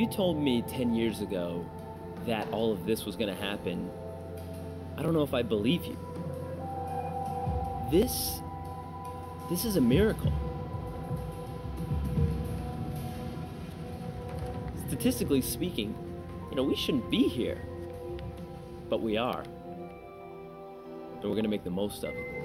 you told me 10 years ago that all of this was going to happen, I don't know if I believe you. This this is a miracle. Statistically speaking, you know, we shouldn't be here. But we are. And we're going to make the most of it.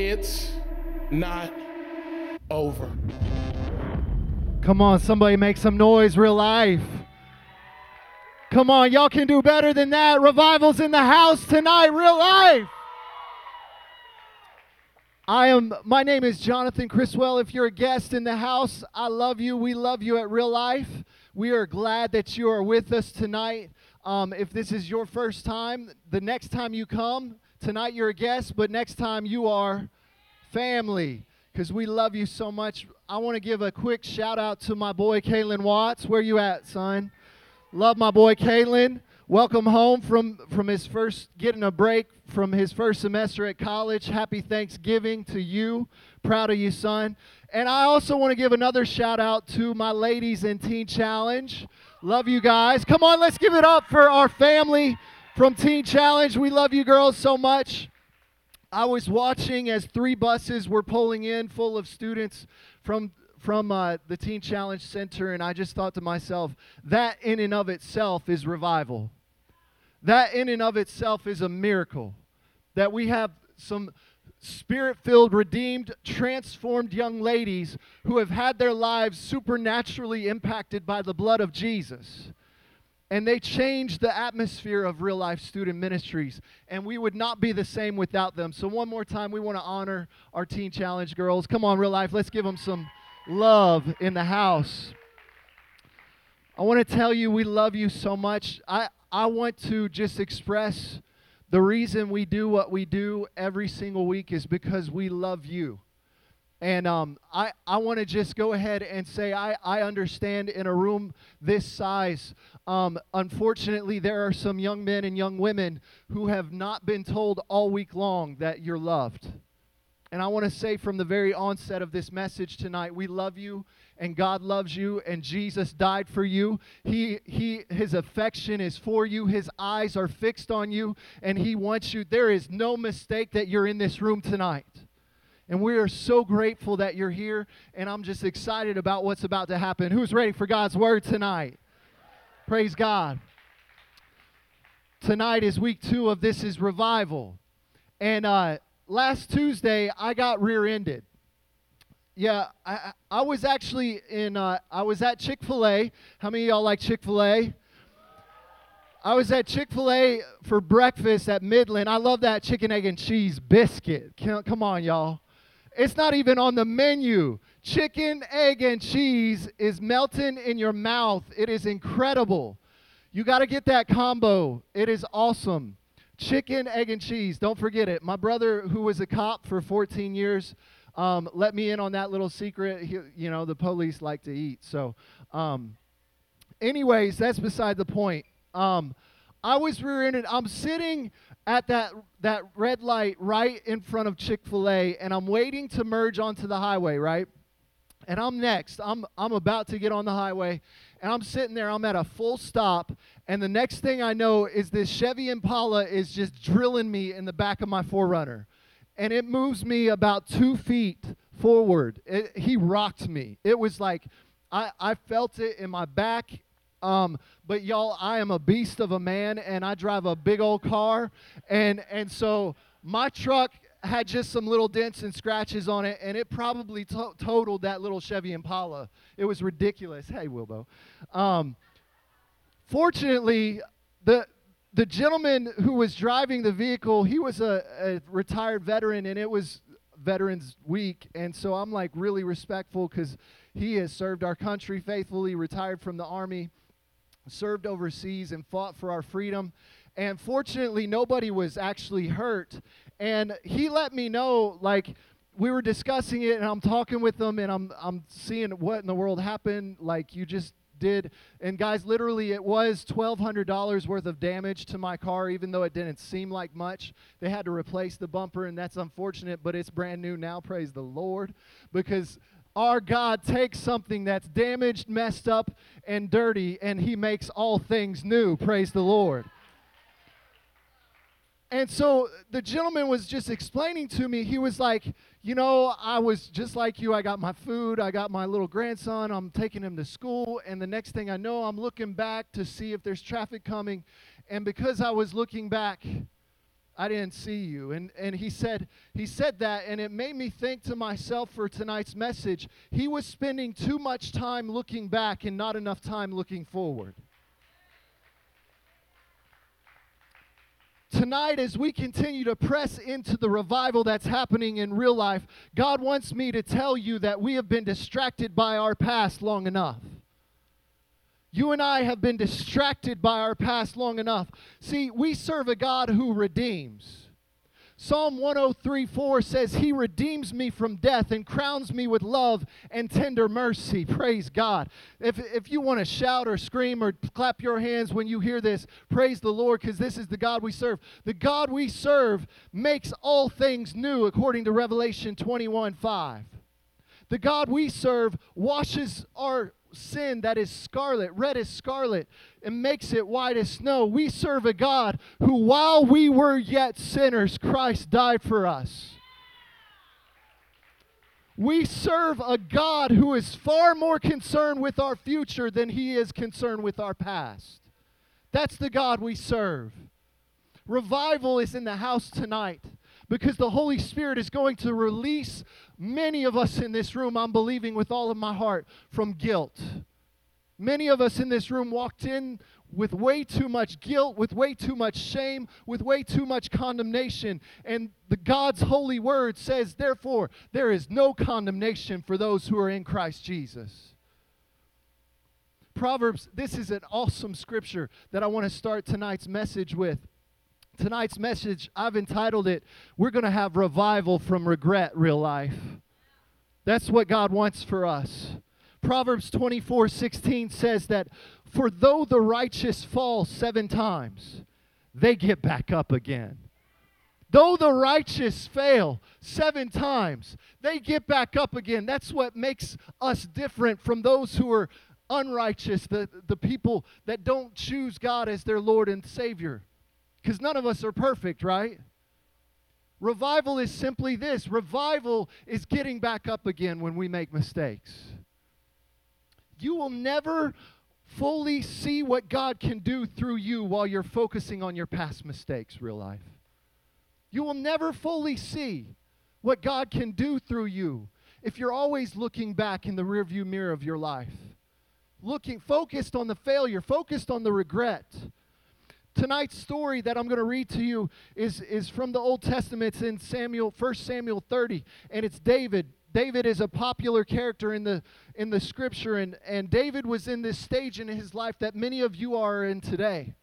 It's not over. Come on, somebody make some noise, real life. Come on, y'all can do better than that. Revival's in the house tonight, real life. I am my name is Jonathan Chriswell. If you're a guest in the house, I love you. We love you at real life. We are glad that you are with us tonight. Um, if this is your first time, the next time you come, tonight you're a guest, but next time you are family because we love you so much. I want to give a quick shout out to my boy Kalen Watts. Where you at, son? Love my boy Kalen. Welcome home from from his first getting a break from his first semester at college. Happy Thanksgiving to you. Proud of you, son. And I also want to give another shout out to my ladies in Teen Challenge. Love you guys. Come on, let's give it up for our family from Teen Challenge. We love you girls so much. I was watching as three buses were pulling in full of students from from uh, the Teen Challenge Center, and I just thought to myself, that in and of itself is revival. That in and of itself is a miracle. That we have some spirit filled, redeemed, transformed young ladies who have had their lives supernaturally impacted by the blood of Jesus and they changed the atmosphere of real life student ministries and we would not be the same without them. So one more time we want to honor our teen challenge girls. Come on real life let's give them some love in the house. I want to tell you we love you so much. I i want to just express the reason we do what we do every single week is because we love you and um, I, I want to just go ahead and say I, I understand in a room this size, um, unfortunately, there are some young men and young women who have not been told all week long that you're loved. And I want to say from the very onset of this message tonight, we love you and God loves you and Jesus died for you. He he his affection is for you. His eyes are fixed on you and he wants you. There is no mistake that you're in this room tonight. And we are so grateful that you're here and I'm just excited about what's about to happen. Who's ready for God's word tonight? Praise God. Tonight is week 2 of This is Revival. And uh last Tuesday, I got rear-ended. Yeah, I, I was actually in. Uh, I was at Chick Fil A. How many of y'all like Chick Fil A? I was at Chick Fil A for breakfast at Midland. I love that chicken, egg, and cheese biscuit. Come on, y'all. It's not even on the menu. Chicken, egg, and cheese is melting in your mouth. It is incredible. You got to get that combo. It is awesome chicken, egg, and cheese. Don't forget it. My brother, who was a cop for 14 years, um, let me in on that little secret. He, you know, the police like to eat. So, um, anyways, that's beside the point. Um, I was rear-ended. I'm sitting at that that red light right in front of Chick-fil-A, and I'm waiting to merge onto the highway. Right, and I'm next. I'm I'm about to get on the highway, and I'm sitting there. I'm at a full stop, and the next thing I know is this Chevy Impala is just drilling me in the back of my 4Runner. And it moves me about two feet forward. It, he rocked me. It was like I, I felt it in my back. Um, but y'all, I am a beast of a man, and I drive a big old car, and and so my truck had just some little dents and scratches on it, and it probably to- totaled that little Chevy Impala. It was ridiculous. Hey, Wilbo. Um, fortunately, the the gentleman who was driving the vehicle, he was a, a retired veteran, and it was Veterans Week, and so I'm like really respectful because he has served our country faithfully, retired from the army, served overseas, and fought for our freedom. And fortunately, nobody was actually hurt. And he let me know, like, we were discussing it, and I'm talking with them, and I'm I'm seeing what in the world happened. Like, you just did. And guys, literally, it was $1,200 worth of damage to my car, even though it didn't seem like much. They had to replace the bumper, and that's unfortunate, but it's brand new now. Praise the Lord. Because our God takes something that's damaged, messed up, and dirty, and He makes all things new. Praise the Lord. And so the gentleman was just explaining to me, he was like, You know, I was just like you. I got my food, I got my little grandson, I'm taking him to school. And the next thing I know, I'm looking back to see if there's traffic coming. And because I was looking back, I didn't see you. And, and he said he said that and it made me think to myself for tonight's message. He was spending too much time looking back and not enough time looking forward. Tonight, as we continue to press into the revival that's happening in real life, God wants me to tell you that we have been distracted by our past long enough. You and I have been distracted by our past long enough. See, we serve a God who redeems. Psalm 103 4 says, He redeems me from death and crowns me with love and tender mercy. Praise God. If, if you want to shout or scream or clap your hands when you hear this, praise the Lord because this is the God we serve. The God we serve makes all things new, according to Revelation 21 5. The God we serve washes our sin that is scarlet, red as scarlet, and makes it white as snow. We serve a God who, while we were yet sinners, Christ died for us. We serve a God who is far more concerned with our future than he is concerned with our past. That's the God we serve. Revival is in the house tonight because the Holy Spirit is going to release many of us in this room, I'm believing with all of my heart, from guilt. Many of us in this room walked in with way too much guilt, with way too much shame, with way too much condemnation. And the God's holy word says, therefore, there is no condemnation for those who are in Christ Jesus. Proverbs, this is an awesome scripture that I want to start tonight's message with tonight's message, I've entitled it, We're going to have revival from regret, real life. That's what God wants for us. Proverbs 24 16 says that, For though the righteous fall seven times, they get back up again. Though the righteous fail seven times, they get back up again. That's what makes us different from those who are unrighteous, the, the people that don't choose God as their Lord and Savior. Because none of us are perfect, right? Revival is simply this revival is getting back up again when we make mistakes. You will never fully see what God can do through you while you're focusing on your past mistakes, real life. You will never fully see what God can do through you if you're always looking back in the rearview mirror of your life. Looking focused on the failure, focused on the regret Tonight's story that I'm going to read to you is, is from the Old Testament. It's in Samuel, 1 Samuel 30, and it's David. David is a popular character in the in the scripture, and, and David was in this stage in his life that many of you are in today.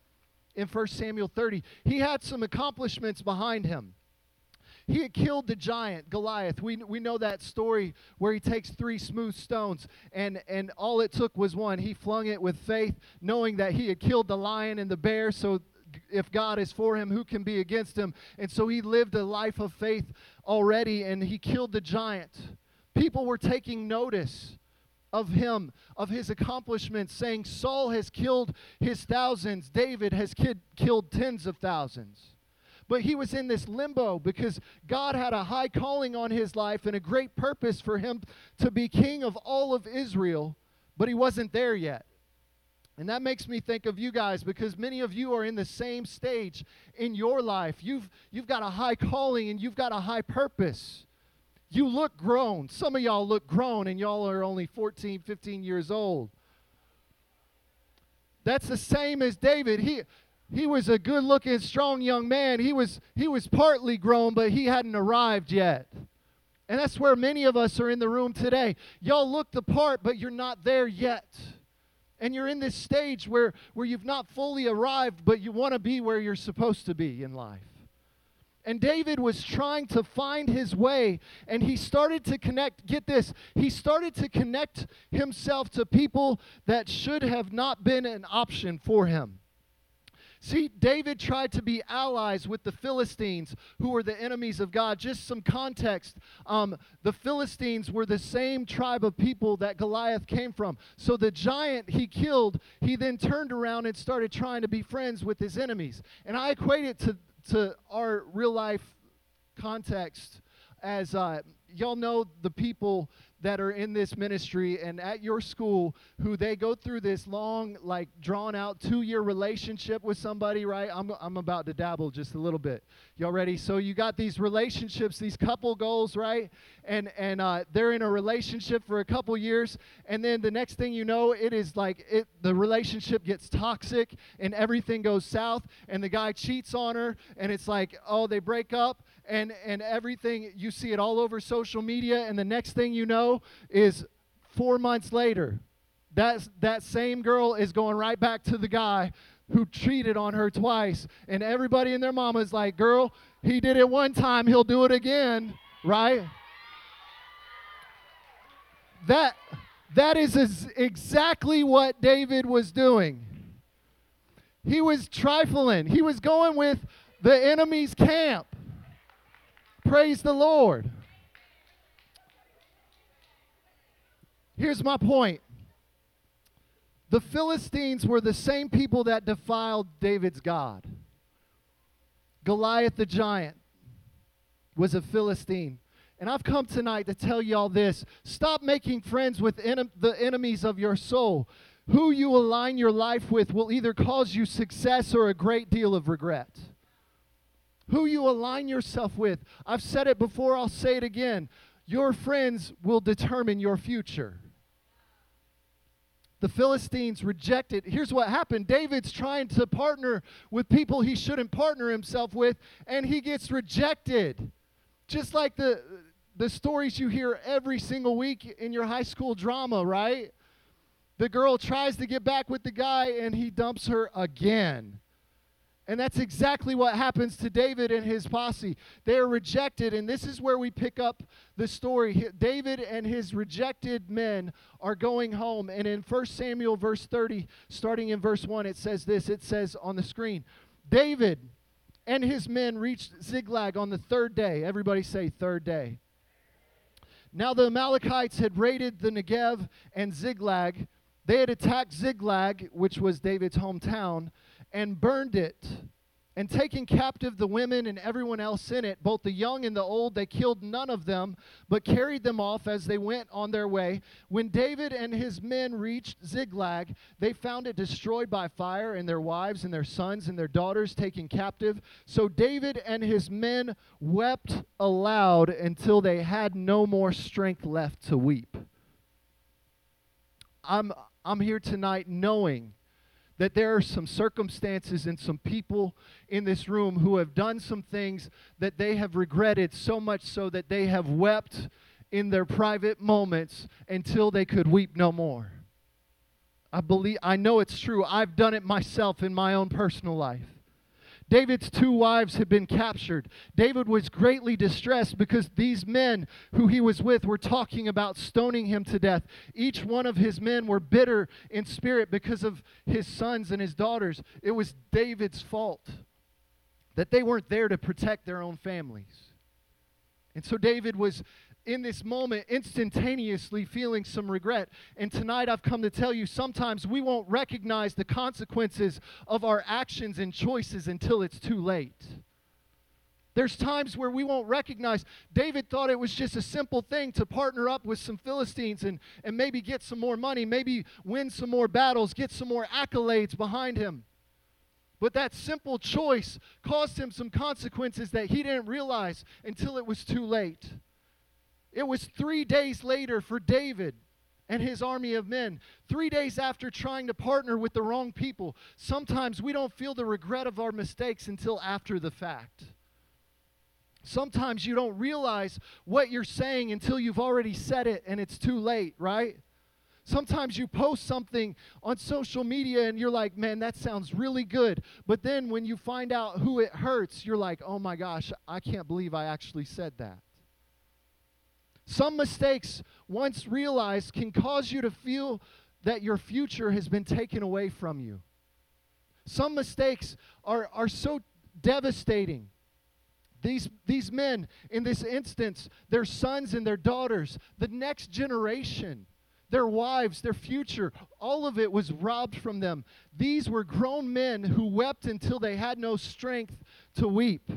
In 1 Samuel 30, he had some accomplishments behind him. He had killed the giant, Goliath. We, we know that story where he takes three smooth stones, and, and all it took was one. He flung it with faith, knowing that he had killed the lion and the bear. So if God is for him, who can be against him? And so he lived a life of faith already, and he killed the giant. People were taking notice of him, of his accomplishments, saying, Saul has killed his thousands, David has kid, killed tens of thousands. But he was in this limbo because God had a high calling on his life and a great purpose for him to be king of all of Israel, but he wasn't there yet. And that makes me think of you guys because many of you are in the same stage in your life. You've, you've got a high calling and you've got a high purpose. You look grown. Some of y'all look grown and y'all are only 14, 15 years old. That's the same as David. He, he was a good looking, strong young man. He was, he was partly grown, but he hadn't arrived yet. And that's where many of us are in the room today. Y'all look the part, but you're not there yet. And you're in this stage where, where you've not fully arrived, but you want to be where you're supposed to be in life. And David was trying to find his way, and he started to connect. Get this, he started to connect himself to people that should have not been an option for him. See, David tried to be allies with the Philistines, who were the enemies of God. Just some context um, the Philistines were the same tribe of people that Goliath came from. So the giant he killed, he then turned around and started trying to be friends with his enemies. And I equate it to, to our real life context as uh, y'all know the people that are in this ministry and at your school who they go through this long like drawn out 2 year relationship with somebody right? I'm I'm about to dabble just a little bit. Y'all ready? So you got these relationships these couple goals right? And and uh, they're in a relationship for a couple years and then the next thing you know it is like it the relationship gets toxic and everything goes south and the guy cheats on her and it's like oh they break up and and everything you see it all over social media and the next thing you know is 4 months later. That that same girl is going right back to the guy who cheated on her twice. And everybody and their mama is like girl he did it one time he'll do it again right? That that is exactly what David was doing. He was trifling. He was going with the enemy's camp. Praise the Lord. Here's my point the Philistines were the same people that defiled David's God. Goliath the giant was a Philistine. And I've come tonight to tell y'all this stop making friends with en- the enemies of your soul. Who you align your life with will either cause you success or a great deal of regret who you align yourself with. I've said it before, I'll say it again. Your friends will determine your future. The Philistines rejected. Here's what happened David's trying to partner with people he shouldn't partner himself with, and he gets rejected. Just like the, the stories you hear every single week in your high school drama, right? The girl tries to get back with the guy, and he dumps her again. And that's exactly what happens to David and his posse. They are rejected, and this is where we pick up the story. David and his rejected men are going home. And in 1 Samuel, verse 30, starting in verse 1, it says this it says on the screen David and his men reached Ziklag on the third day. Everybody say, third day. Now the Amalekites had raided the Negev and Ziklag. They had attacked Ziklag, which was David's hometown and burned it. And taking captive the women and everyone else in it, both the young and the old, they killed none of them, but carried them off as they went on their way. When David and his men reached Ziklag, they found it destroyed by fire, and their wives and their sons and their daughters taken captive. So David and his men wept aloud until they had no more strength left to weep. I'm, I'm here tonight knowing that there are some circumstances and some people in this room who have done some things that they have regretted so much so that they have wept in their private moments until they could weep no more. I believe I know it's true. I've done it myself in my own personal life. David's two wives had been captured. David was greatly distressed because these men who he was with were talking about stoning him to death. Each one of his men were bitter in spirit because of his sons and his daughters. It was David's fault that they weren't there to protect their own families. And so David was in this moment instantaneously feeling some regret. And tonight I've come to tell you sometimes we won't recognize the consequences of our actions and choices until it's too late. There's times where we won't recognize. David thought it was just a simple thing to partner up with some Philistines and, and maybe get some more money, maybe win some more battles, get some more accolades behind him. But that simple choice caused him some consequences that he didn't realize until it was too late. It was three days later for David and his army of men. Three days after trying to partner with the wrong people, sometimes we don't feel the regret of our mistakes until after the fact. Sometimes you don't realize what you're saying until you've already said it and it's too late, right? Sometimes you post something on social media and you're like, man, that sounds really good. But then when you find out who it hurts, you're like, oh my gosh, I can't believe I actually said that. Some mistakes, once realized, can cause you to feel that your future has been taken away from you. Some mistakes are, are so devastating. These, these men, in this instance, their sons and their daughters, the next generation, their wives, their future, all of it was robbed from them. These were grown men who wept until they had no strength to weep.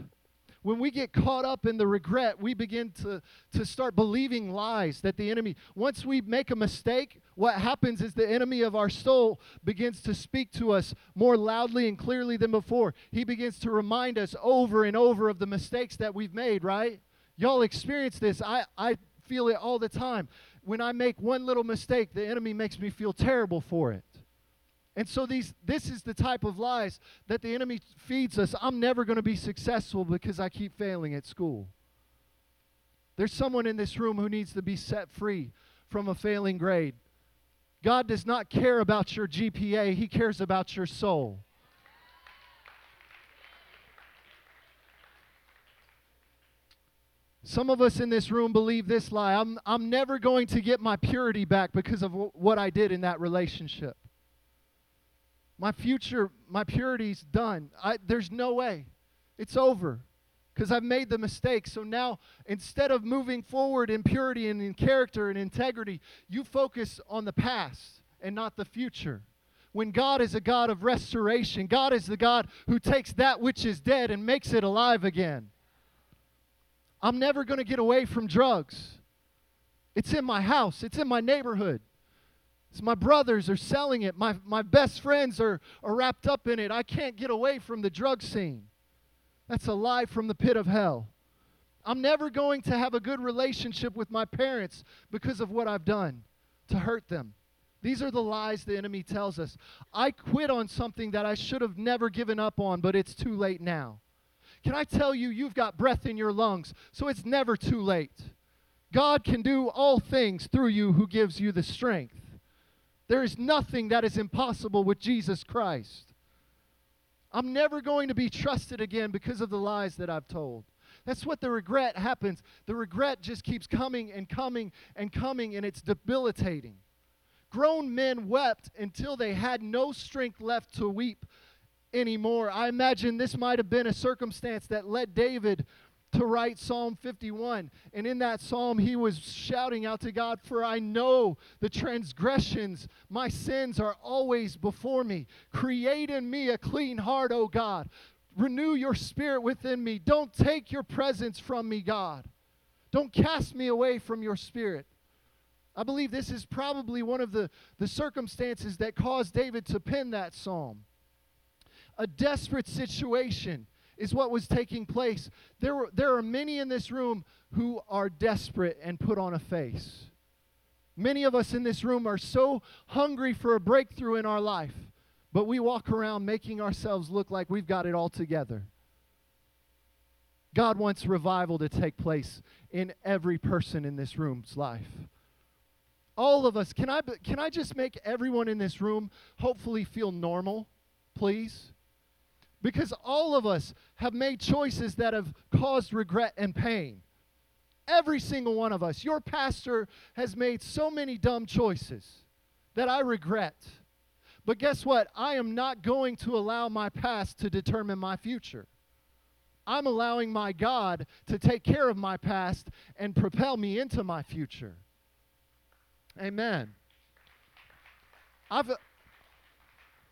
When we get caught up in the regret, we begin to, to start believing lies that the enemy, once we make a mistake, what happens is the enemy of our soul begins to speak to us more loudly and clearly than before. He begins to remind us over and over of the mistakes that we've made, right? Y'all experience this. I, I feel it all the time when I make one little mistake, the enemy makes me feel terrible for it. And so these this is the type of lies that the enemy feeds us. I'm never going to be successful because I keep failing at school. There's someone in this room who needs to be set free from a failing grade. God does not care about your GPA, he cares about your soul. Some of us in this room believe this lie I'm, I'm never going to get my purity back because of w- what I did in that relationship. My future, my purity's done. I, there's no way. It's over because I've made the mistake. So now, instead of moving forward in purity and in character and integrity, you focus on the past and not the future. When God is a God of restoration, God is the God who takes that which is dead and makes it alive again. I'm never going to get away from drugs. It's in my house, it's in my neighborhood. It's my brothers are selling it. My, my best friends are, are wrapped up in it. I can't get away from the drug scene. That's a lie from the pit of hell. I'm never going to have a good relationship with my parents because of what I've done to hurt them. These are the lies the enemy tells us. I quit on something that I should have never given up on, but it's too late now. Can I tell you, you've got breath in your lungs, so it's never too late. God can do all things through you who gives you the strength. There is nothing that is impossible with Jesus Christ. I'm never going to be trusted again because of the lies that I've told. That's what the regret happens. The regret just keeps coming and coming and coming, and it's debilitating. Grown men wept until they had no strength left to weep anymore. I imagine this might have been a circumstance that led David to write Psalm 51. And in that psalm, he was shouting out to God, For I know the transgressions, my sins are always before me. Create in me a clean heart, O God. Renew your spirit within me. Don't take your presence from me, God. Don't cast me away from your spirit. I believe this is probably one of the, the circumstances that caused David to pen that psalm a desperate situation is what was taking place. There, were, there are many in this room who are desperate and put on a face. Many of us in this room are so hungry for a breakthrough in our life, but we walk around making ourselves look like we've got it all together. God wants revival to take place in every person in this room's life. All of us, can I, can I just make everyone in this room hopefully feel normal, please? Because all of us have made choices that have caused regret and pain. Every single one of us. Your pastor has made so many dumb choices that I regret. But guess what? I am not going to allow my past to determine my future. I'm allowing my God to take care of my past and propel me into my future. Amen. I've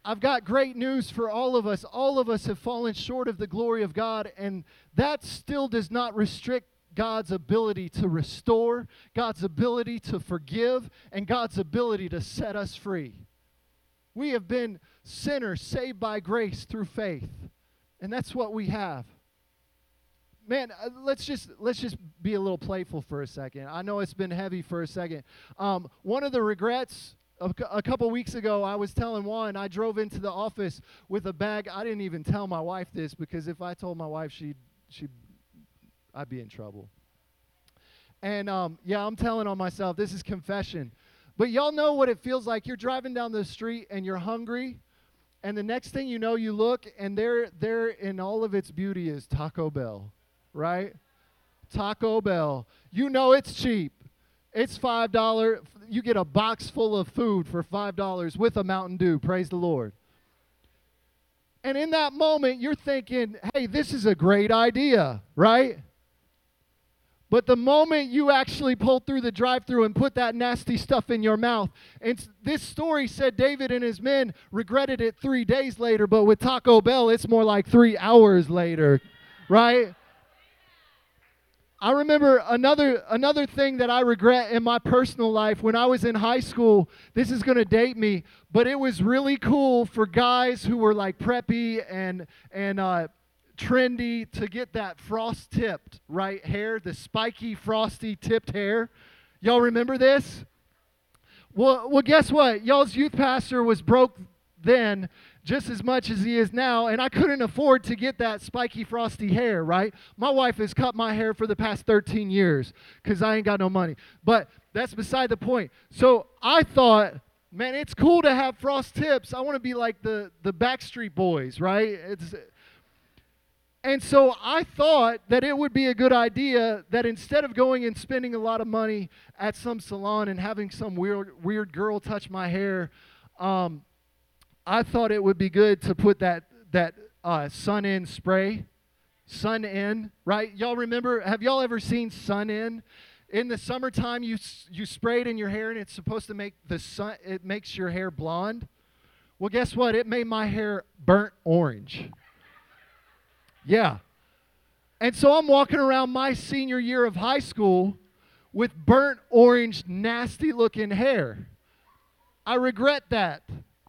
I've got great news for all of us. All of us have fallen short of the glory of God, and that still does not restrict God's ability to restore, God's ability to forgive, and God's ability to set us free. We have been sinners saved by grace through faith, and that's what we have. man, uh, let's just let's just be a little playful for a second. I know it's been heavy for a second. Um, one of the regrets a, couple weeks ago, I was telling Juan I drove into the office with a bag. I didn't even tell my wife this because if I told my wife, she'd she I'd be in trouble. And um, yeah, I'm telling on myself. This is confession. But y'all know what it feels like. You're driving down the street and you're hungry, and the next thing you know, you look and there, there in all of its beauty is Taco Bell, right? Taco Bell. You know it's cheap. It's five dollar. You get a box full of food for five dollars with a Mountain Dew. Praise the Lord. And in that moment, you're thinking, "Hey, this is a great idea, right?" But the moment you actually pull through the drive through and put that nasty stuff in your mouth, and this story said David and his men regretted it three days later, but with Taco Bell, it's more like three hours later, right? I remember another another thing that I regret in my personal life when I was in high school. This is going to date me, but it was really cool for guys who were like preppy and and uh, trendy to get that frost tipped right hair, the spiky frosty tipped hair. Y'all remember this? Well, well, guess what? Y'all's youth pastor was broke then just as much as he is now, and I couldn't afford to get that spiky frosty hair, right? My wife has cut my hair for the past 13 years because I ain't got no money. But that's beside the point. So I thought, man, it's cool to have frost tips. I want to be like the, the Backstreet Boys, right? It's, and so I thought that it would be a good idea that instead of going and spending a lot of money at some salon and having some weird, weird girl touch my hair, um, I thought it would be good to put that that uh, Sun-In spray, Sun-In, right? Y'all remember? Have y'all ever seen Sun-In? In the summertime, you you spray it in your hair, and it's supposed to make the sun. It makes your hair blonde. Well, guess what? It made my hair burnt orange. Yeah. And so I'm walking around my senior year of high school with burnt orange, nasty looking hair. I regret that.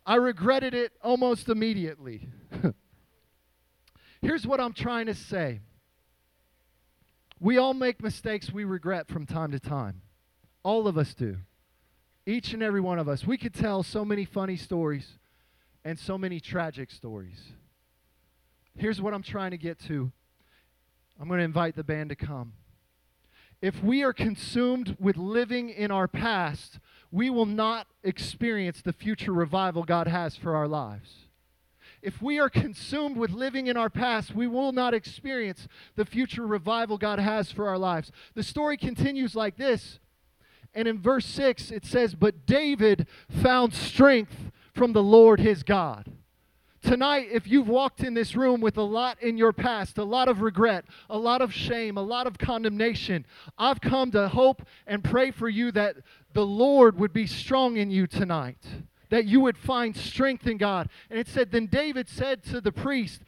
I regretted it almost immediately. Here's what I'm trying to say we all make mistakes we regret from time to time. All of us do. Each and every one of us. We could tell so many funny stories and so many tragic stories. Here's what I'm trying to get to. I'm going to invite the band to come. If we are consumed with living in our past, we will not experience the future revival God has for our lives. If we are consumed with living in our past, we will not experience the future revival God has for our lives. The story continues like this. And in verse 6, it says, But David found strength from the Lord his God. Tonight, if you've walked in this room with a lot in your past, a lot of regret, a lot of shame, a lot of condemnation, I've come to hope and pray for you that the Lord would be strong in you tonight, that you would find strength in God. And it said, Then David said to the priest,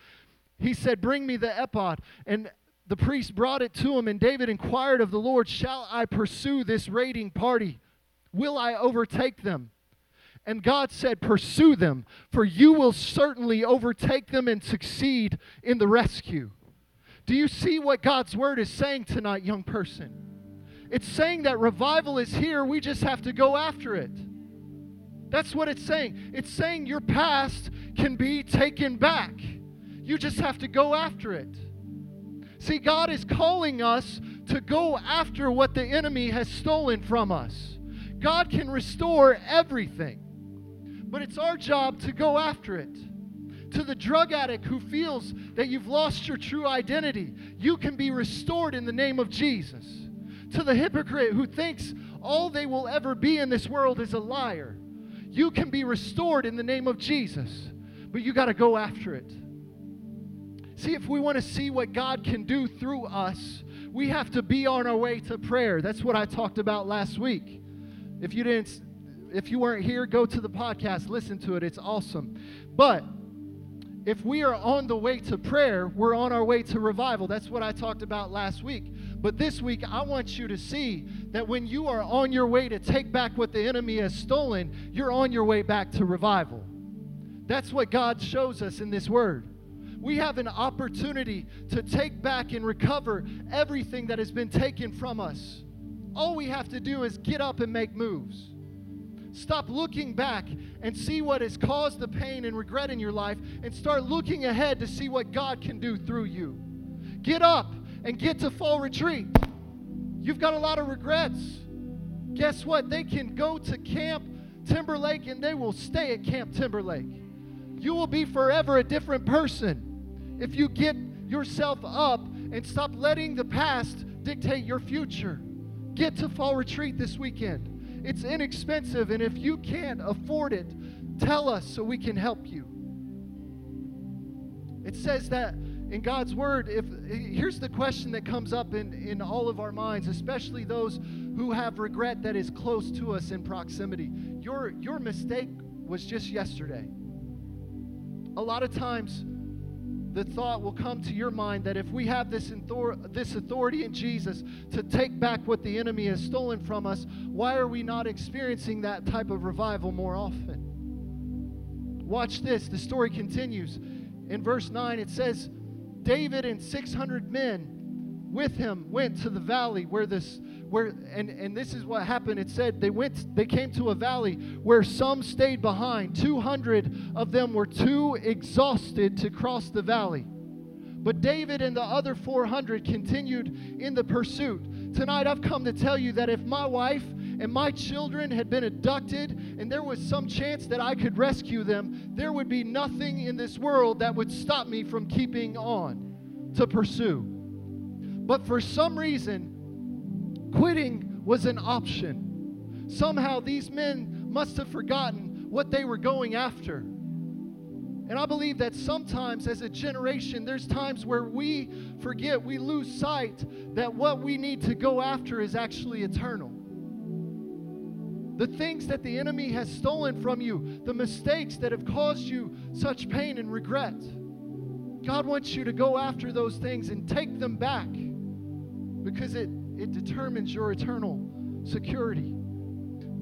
He said, Bring me the ephod. And the priest brought it to him, and David inquired of the Lord, Shall I pursue this raiding party? Will I overtake them? And God said, Pursue them, for you will certainly overtake them and succeed in the rescue. Do you see what God's word is saying tonight, young person? It's saying that revival is here, we just have to go after it. That's what it's saying. It's saying your past can be taken back. You just have to go after it. See, God is calling us to go after what the enemy has stolen from us. God can restore everything, but it's our job to go after it. To the drug addict who feels that you've lost your true identity, you can be restored in the name of Jesus. To the hypocrite who thinks all they will ever be in this world is a liar, you can be restored in the name of Jesus, but you got to go after it. See, if we want to see what God can do through us, we have to be on our way to prayer. That's what I talked about last week. If you didn't if you weren't here, go to the podcast, listen to it. It's awesome. But if we are on the way to prayer, we're on our way to revival. That's what I talked about last week. But this week, I want you to see that when you are on your way to take back what the enemy has stolen, you're on your way back to revival. That's what God shows us in this word. We have an opportunity to take back and recover everything that has been taken from us. All we have to do is get up and make moves. Stop looking back and see what has caused the pain and regret in your life and start looking ahead to see what God can do through you. Get up and get to full retreat. You've got a lot of regrets. Guess what? They can go to Camp Timberlake and they will stay at Camp Timberlake. You will be forever a different person if you get yourself up and stop letting the past dictate your future. Get to fall retreat this weekend. It's inexpensive, and if you can't afford it, tell us so we can help you. It says that in God's word, if here's the question that comes up in, in all of our minds, especially those who have regret that is close to us in proximity. Your your mistake was just yesterday. A lot of times the thought will come to your mind that if we have this, this authority in Jesus to take back what the enemy has stolen from us, why are we not experiencing that type of revival more often? Watch this. The story continues. In verse 9, it says, David and 600 men with him went to the valley where this where and and this is what happened. It said they went they came to a valley where some stayed behind. 200 of them were too exhausted to cross the valley. But David and the other 400 continued in the pursuit. Tonight I've come to tell you that if my wife and my children had been abducted and there was some chance that I could rescue them there would be nothing in this world that would stop me from keeping on to pursue but for some reason, quitting was an option. Somehow these men must have forgotten what they were going after. And I believe that sometimes as a generation, there's times where we forget, we lose sight that what we need to go after is actually eternal. The things that the enemy has stolen from you, the mistakes that have caused you such pain and regret. God wants you to go after those things and take them back because it, it determines your eternal security.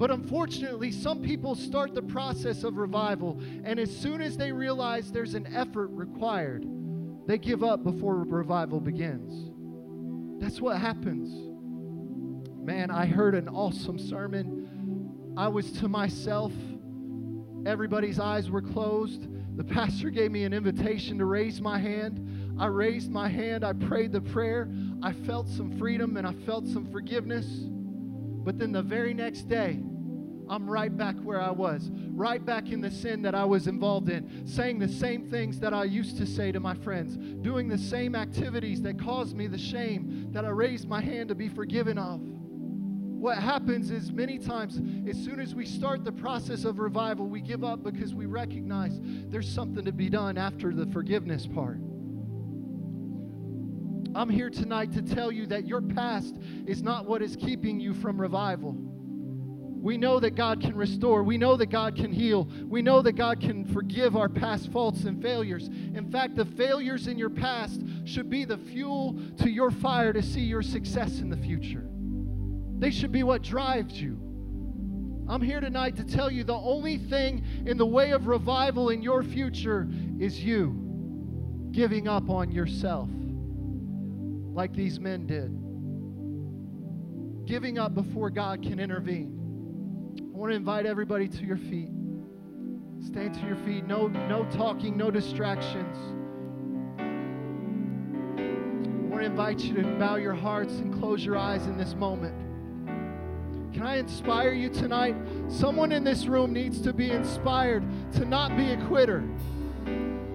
But unfortunately, some people start the process of revival, and as soon as they realize there's an effort required, they give up before revival begins. That's what happens. Man, I heard an awesome sermon. I was to myself, everybody's eyes were closed. The pastor gave me an invitation to raise my hand. I raised my hand, I prayed the prayer. I felt some freedom and I felt some forgiveness. But then the very next day, I'm right back where I was, right back in the sin that I was involved in, saying the same things that I used to say to my friends, doing the same activities that caused me the shame that I raised my hand to be forgiven of. What happens is many times, as soon as we start the process of revival, we give up because we recognize there's something to be done after the forgiveness part. I'm here tonight to tell you that your past is not what is keeping you from revival. We know that God can restore. We know that God can heal. We know that God can forgive our past faults and failures. In fact, the failures in your past should be the fuel to your fire to see your success in the future. They should be what drives you. I'm here tonight to tell you the only thing in the way of revival in your future is you giving up on yourself like these men did. Giving up before God can intervene. I want to invite everybody to your feet. Stay to your feet. No, no talking, no distractions. I want to invite you to bow your hearts and close your eyes in this moment. Can I inspire you tonight? Someone in this room needs to be inspired to not be a quitter.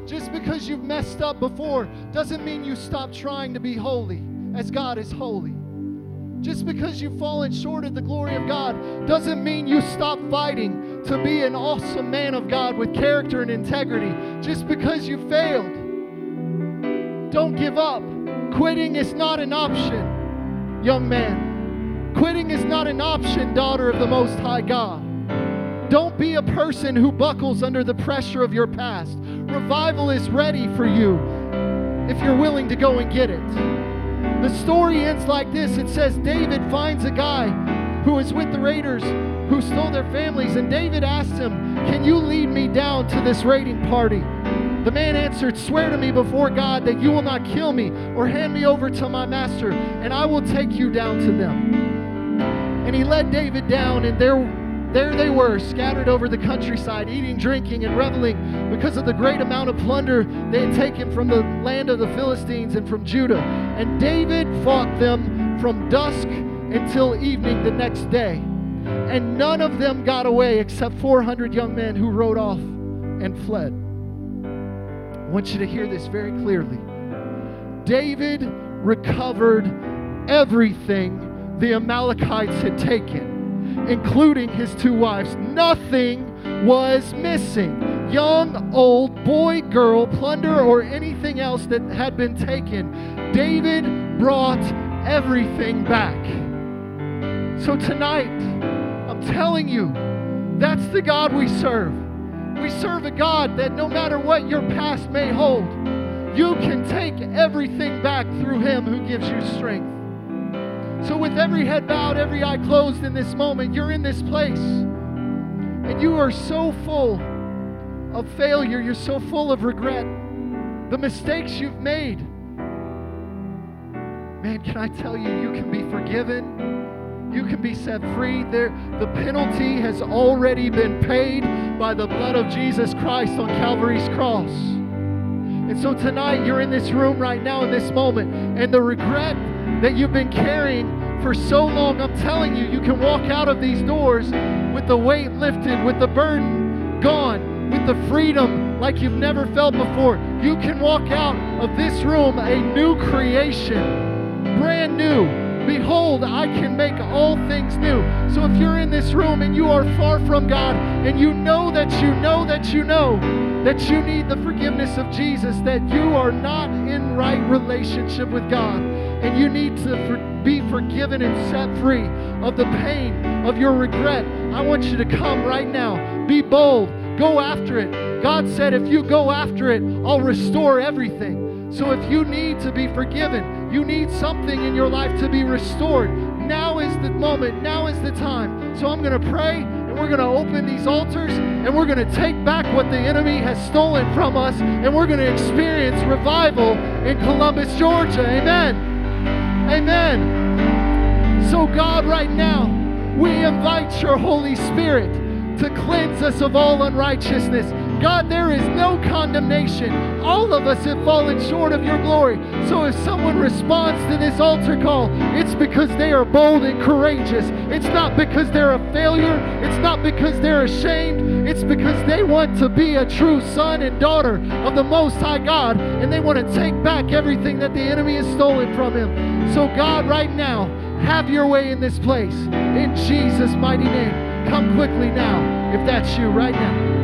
Just because you've messed up before doesn't mean you stop trying to be holy as God is holy. Just because you've fallen short of the glory of God doesn't mean you stop fighting to be an awesome man of God with character and integrity. Just because you failed, don't give up. Quitting is not an option, young man. Quitting is not an option, daughter of the Most High God. Don't be a person who buckles under the pressure of your past. Revival is ready for you if you're willing to go and get it. The story ends like this it says David finds a guy who is with the raiders who stole their families, and David asked him, Can you lead me down to this raiding party? The man answered, Swear to me before God that you will not kill me or hand me over to my master, and I will take you down to them. He led David down, and there, there they were, scattered over the countryside, eating, drinking, and reveling because of the great amount of plunder they had taken from the land of the Philistines and from Judah. And David fought them from dusk until evening the next day. And none of them got away except 400 young men who rode off and fled. I want you to hear this very clearly. David recovered everything the Amalekites had taken, including his two wives. Nothing was missing. Young, old, boy, girl, plunder, or anything else that had been taken. David brought everything back. So tonight, I'm telling you, that's the God we serve. We serve a God that no matter what your past may hold, you can take everything back through Him who gives you strength. So, with every head bowed, every eye closed in this moment, you're in this place and you are so full of failure, you're so full of regret, the mistakes you've made. Man, can I tell you, you can be forgiven. You can be set free. There, the penalty has already been paid by the blood of Jesus Christ on Calvary's cross. And so tonight, you're in this room right now in this moment, and the regret that you've been carrying for so long, I'm telling you, you can walk out of these doors with the weight lifted, with the burden gone, with the freedom like you've never felt before. You can walk out of this room a new creation, brand new. Behold, I can make all things new. So if you're in this room and you are far from God and you know that you know that you know that you need the forgiveness of Jesus, that you are not in right relationship with God, and you need to be forgiven and set free of the pain of your regret, I want you to come right now. Be bold. Go after it. God said, if you go after it, I'll restore everything. So if you need to be forgiven, you need something in your life to be restored. Now is the moment. Now is the time. So I'm going to pray and we're going to open these altars and we're going to take back what the enemy has stolen from us and we're going to experience revival in Columbus, Georgia. Amen. Amen. So, God, right now, we invite your Holy Spirit to cleanse us of all unrighteousness. God, there is no condemnation. All of us have fallen short of your glory. So if someone responds to this altar call, it's because they are bold and courageous. It's not because they're a failure. It's not because they're ashamed. It's because they want to be a true son and daughter of the Most High God, and they want to take back everything that the enemy has stolen from him. So, God, right now, have your way in this place. In Jesus' mighty name. Come quickly now, if that's you right now.